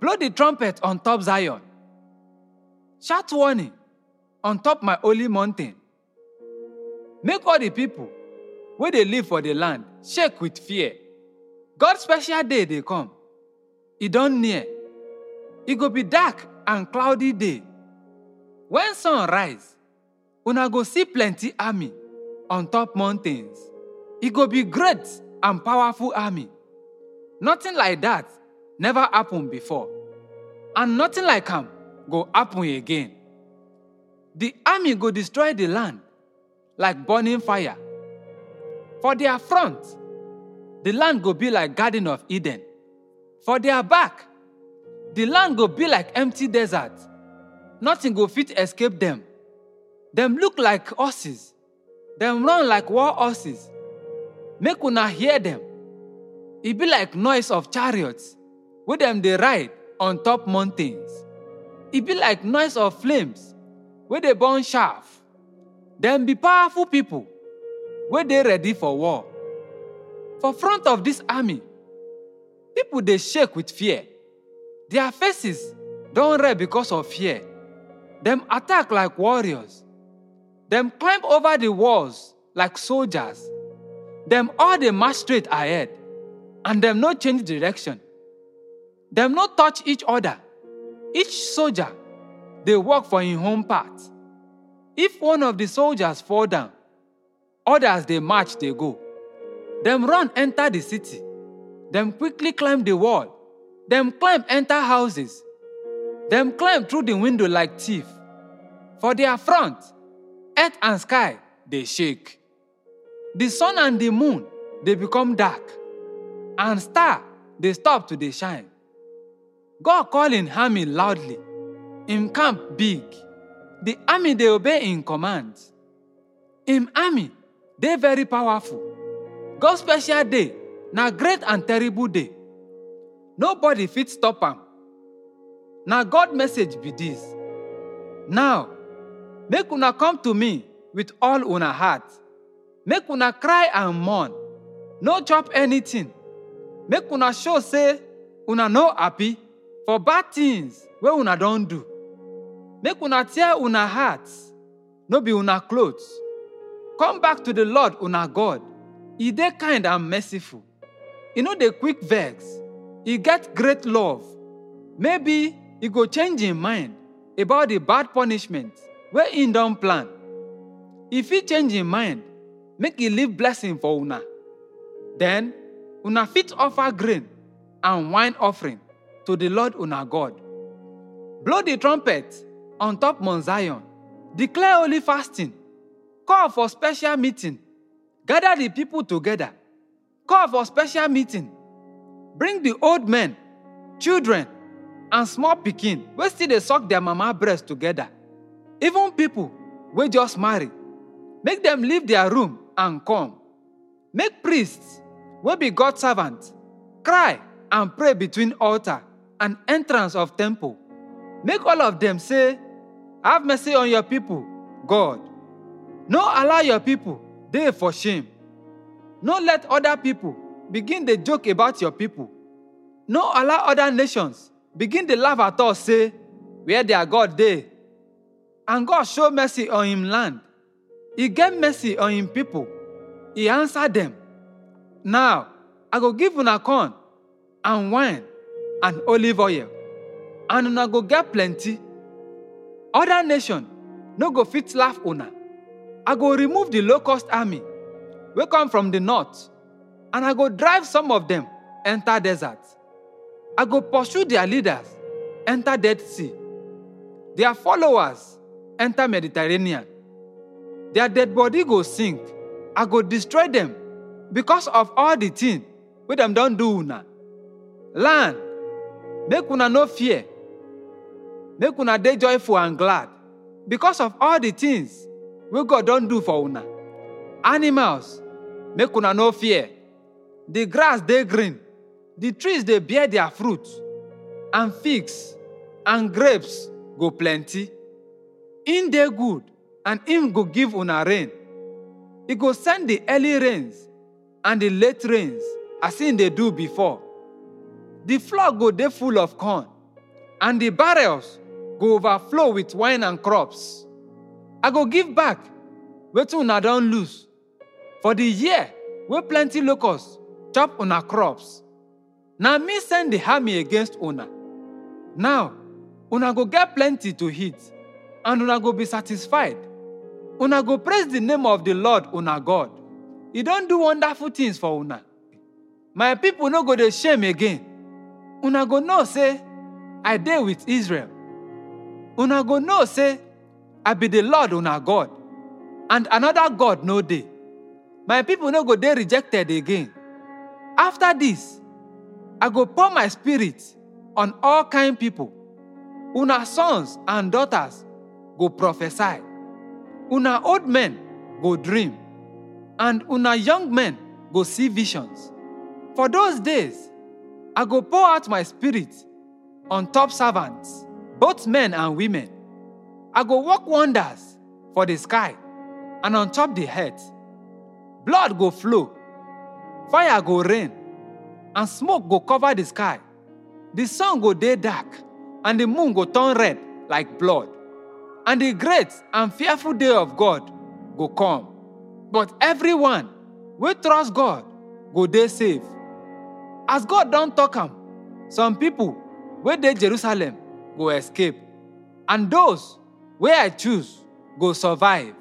Blow the trumpet on top Zion. Shout warning on top my holy mountain. Make all the people where they live for the land shake with fear. God's special day they come. It don't near. It go be dark and cloudy day. When sun rise, una go see plenty army on top mountains. It go be great and powerful army. Nothing like that never happened before. And nothing like am go happen again. The army go destroy the land like burning fire. For their front, the land go be like Garden of Eden. For their back, the land go be like empty desert. Nothing go fit escape them. Them look like horses. Them run like war horses. Make una hear them. It be like noise of chariots wey them they ride on top mountains. It be like noise of flames wey dey burn chaff. Dem be powerful people wey they ready for war. For front of this army, people they shake with fear. Their faces don red because of fear. Them attack like warriors. Them climb over the walls like soldiers. Them all they march straight ahead and them no change direction. Dem no touch each other. Each soldier they work for im own part. If one of the soldiers fall down, others they march they go. Dem run enter the city. Dem quickly climb the wall. Dem climb enter houses. Dem climb through the window like thief. For their front, earth and sky they shake. The sun and the moon they become dark, and star they stop to dey shine. God call im army loudly. Im camp big. The army they obey in command. Im army they very powerful. God special day na great and terrible day. Nobody fit stop am. Na God message be this. Now, make una come to me with all una heart. Make una cry and mourn. No chop anything. Make una show say una no happy for bad things wey una don do. Make una tear una hearts, no be una clothes. Come back to the Lord una God. E dey kind and merciful. E no dey quick vex. E get great love. Maybe e go change im mind about the bad punishment wey im don plan. E fit change im mind make e leave blessing for una. Then una fit offer grain and wine offering to the Lord our God. Blow the trumpet on top Mount Zion. Declare holy fasting. Call for special meeting. Gather the people together. Call for special meeting. Bring the old men, children, and small pikin wey still dey suck their mama breast together. Even people wey just marry. Make them leave their room and come. Make priests wey be God servant cry and pray between altar and entrance of temple. Make all of them say, Have mercy on your people, God. No allow your people dey for shame. No let other people begin the joke about your people. No allow other nations begin the laugh at us say, Where their God dey? And God show mercy on him land. He get mercy on him people. He answer them. Now, I go give una corn and wine and olive oil, and una go get plenty. Other nation no go fit laugh una. I go remove the locust army wey come from the north, and I go drive some of them enter desert. I go pursue their leaders enter Dead Sea. Their followers enter Mediterranean. Their dead body go sink. I go destroy them because of all the things wey dem don do una. Land, make una no fear. Make una dey joyful and glad because of all the things wey God don do for una. Animals, make una no fear. The grass dey green, the trees dey bear their fruit, and figs and grapes go plenty. Im dey good and im go give una rain. E go send the early rains and the late rains as im dey do before. The floor go dey full of corn and the barrels go overflow with wine and crops. I go give back wetin una don lose for the year wey plenty locusts chop una crops. Na me send the army against una. Now, una go get plenty to eat, and una go be satisfied. Una go praise the name of the Lord una God. He don do wonderful things for una. My people no go dey shame again. Una go know say I dey with Israel. Una go know say I be the Lord una God, and another God no dey. My people no go dey rejected again. After this, I go pour my spirit on all kind people. Una sons and daughters go prophesy. Una old men go dream, and una young men go see visions. For those days, I go pour out my spirit on top servants, both men and women. I go work wonders for the sky and on top the earth. Blood go flow, fire go rain, and smoke go cover the sky. The sun go day dark, and the moon go turn red like blood. And the great and fearful day of God go come. But everyone wey trust God go day safe. As God don talk am, some people wey dey Jerusalem go escape, and those wey I choose go survive.